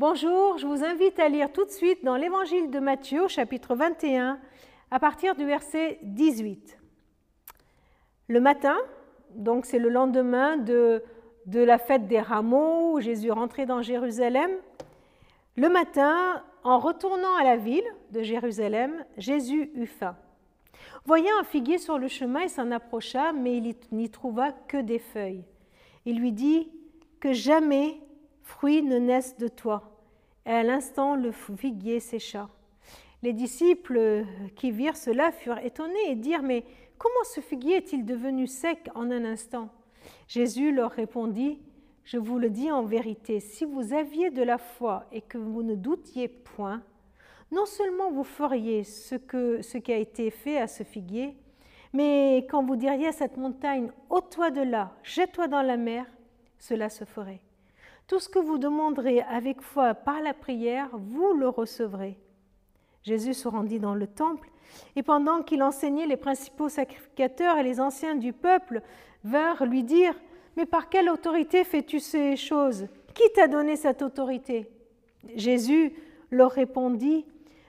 Bonjour, je vous invite à lire tout de suite dans l'évangile de Matthieu, chapitre 21, à partir du verset 18. Le matin, donc c'est le lendemain de, de la fête des rameaux où Jésus rentrait dans Jérusalem, le matin, en retournant à la ville de Jérusalem, Jésus eut faim. Voyant un figuier sur le chemin, il s'en approcha, mais il n'y trouva que des feuilles. Il lui dit Que jamais fruit ne naisse de toi. Et à l'instant, le figuier sécha. Les disciples qui virent cela furent étonnés et dirent Mais comment ce figuier est-il devenu sec en un instant? Jésus leur répondit Je vous le dis en vérité, si vous aviez de la foi et que vous ne doutiez point, non seulement vous feriez ce, que, ce qui a été fait à ce figuier, mais quand vous diriez à cette montagne Ôte-toi de là, jette-toi dans la mer, cela se ferait. Tout ce que vous demanderez avec foi par la prière, vous le recevrez. Jésus se rendit dans le temple, et pendant qu'il enseignait, les principaux sacrificateurs et les anciens du peuple vinrent lui dire Mais par quelle autorité fais-tu ces choses? Qui t'a donné cette autorité? Jésus leur répondit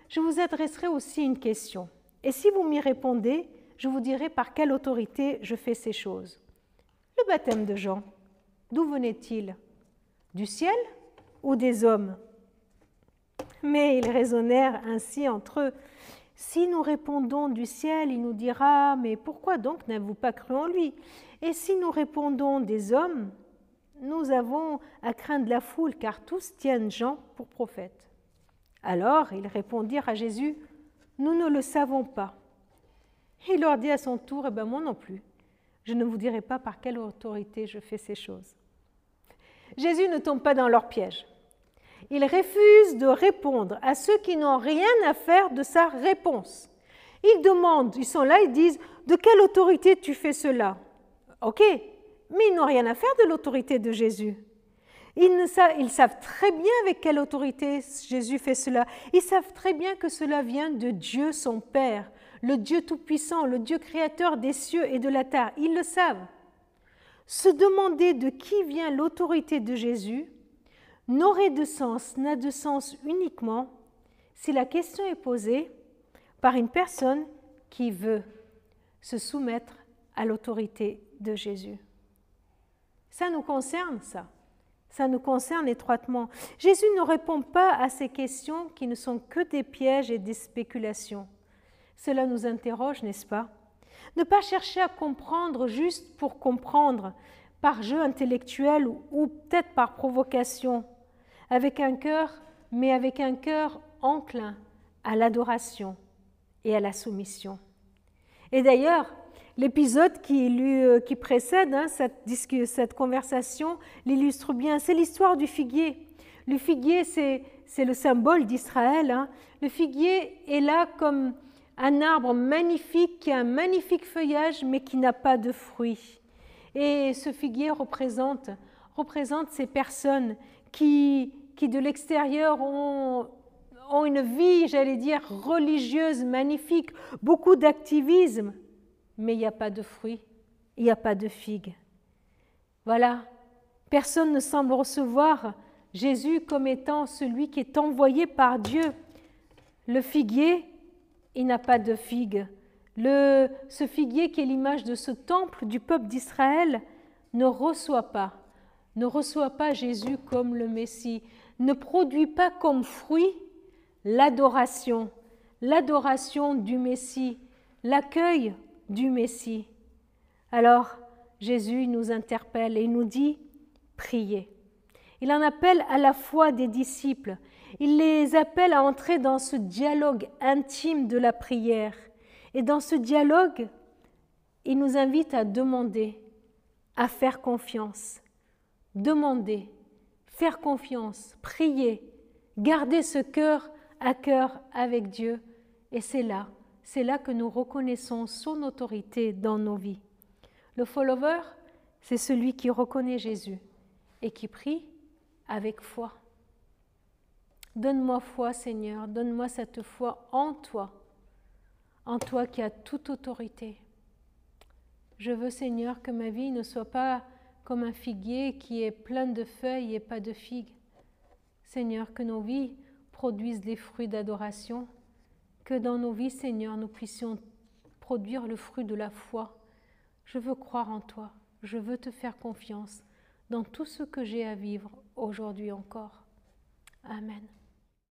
Je vous adresserai aussi une question, et si vous m'y répondez, je vous dirai par quelle autorité je fais ces choses. Le baptême de Jean, d'où venait-il? Du ciel ou des hommes? Mais ils raisonnèrent ainsi entre eux. Si nous répondons du ciel, il nous dira, mais pourquoi donc n'avez-vous pas cru en lui? Et si nous répondons des hommes, nous avons à craindre la foule, car tous tiennent Jean pour prophète. Alors ils répondirent à Jésus, nous ne le savons pas. Il leur dit à son tour, eh bien moi non plus, je ne vous dirai pas par quelle autorité je fais ces choses. Jésus ne tombe pas dans leur piège. Il refuse de répondre à ceux qui n'ont rien à faire de sa réponse. Ils demandent, ils sont là, ils disent, de quelle autorité tu fais cela? Ok, mais ils n'ont rien à faire de l'autorité de Jésus. Ils, ne ils savent très bien avec quelle autorité Jésus fait cela. Ils savent très bien que cela vient de Dieu son Père, le Dieu Tout-Puissant, le Dieu créateur des cieux et de la terre. Ils le savent. Se demander de qui vient l'autorité de Jésus n'aurait de sens, n'a de sens uniquement si la question est posée par une personne qui veut se soumettre à l'autorité de Jésus. Ça nous concerne, ça. Ça nous concerne étroitement. Jésus ne répond pas à ces questions qui ne sont que des pièges et des spéculations. Cela nous interroge, n'est-ce pas? Ne pas chercher à comprendre juste pour comprendre, par jeu intellectuel ou, peut-être par provocation, avec un cœur, mais avec un cœur enclin à l'adoration et à la soumission. Et d'ailleurs, l'épisode qui, euh, précède hein, cette, cette, conversation l'illustre bien. C'est l'histoire du figuier. Le figuier, c'est le symbole d'Israël. Hein. Le figuier est là comme un arbre magnifique qui a un magnifique feuillage mais qui n'a pas de fruits. Et ce figuier représente, représente ces personnes qui, qui de l'extérieur ont, ont une vie, j'allais dire, religieuse magnifique, beaucoup d'activisme, mais il n'y a pas de fruits, il n'y a pas de figues. Voilà, personne ne semble recevoir Jésus comme étant celui qui est envoyé par Dieu. Le figuier il n'a pas de figue. Ce figuier qui est l'image de ce temple du peuple d'Israël ne reçoit pas, ne reçoit pas Jésus comme le Messie, ne produit pas comme fruit l'adoration, l'adoration du Messie, l'accueil du Messie. Alors Jésus nous interpelle et nous dit, priez. Il en appelle à la foi des disciples il les appelle à entrer dans ce dialogue intime de la prière. Et dans ce dialogue, il nous invite à demander, à faire confiance. Demander, faire confiance, prier, garder ce cœur à cœur avec Dieu. Et c'est là, c'est là que nous reconnaissons son autorité dans nos vies. Le follower, c'est celui qui reconnaît Jésus et qui prie avec foi. Donne-moi foi, Seigneur, donne-moi cette foi en toi, en toi qui as toute autorité. Je veux, Seigneur, que ma vie ne soit pas comme un figuier qui est plein de feuilles et pas de figues. Seigneur, que nos vies produisent des fruits d'adoration, que dans nos vies, Seigneur, nous puissions produire le fruit de la foi. Je veux croire en toi, je veux te faire confiance dans tout ce que j'ai à vivre aujourd'hui encore. Amen.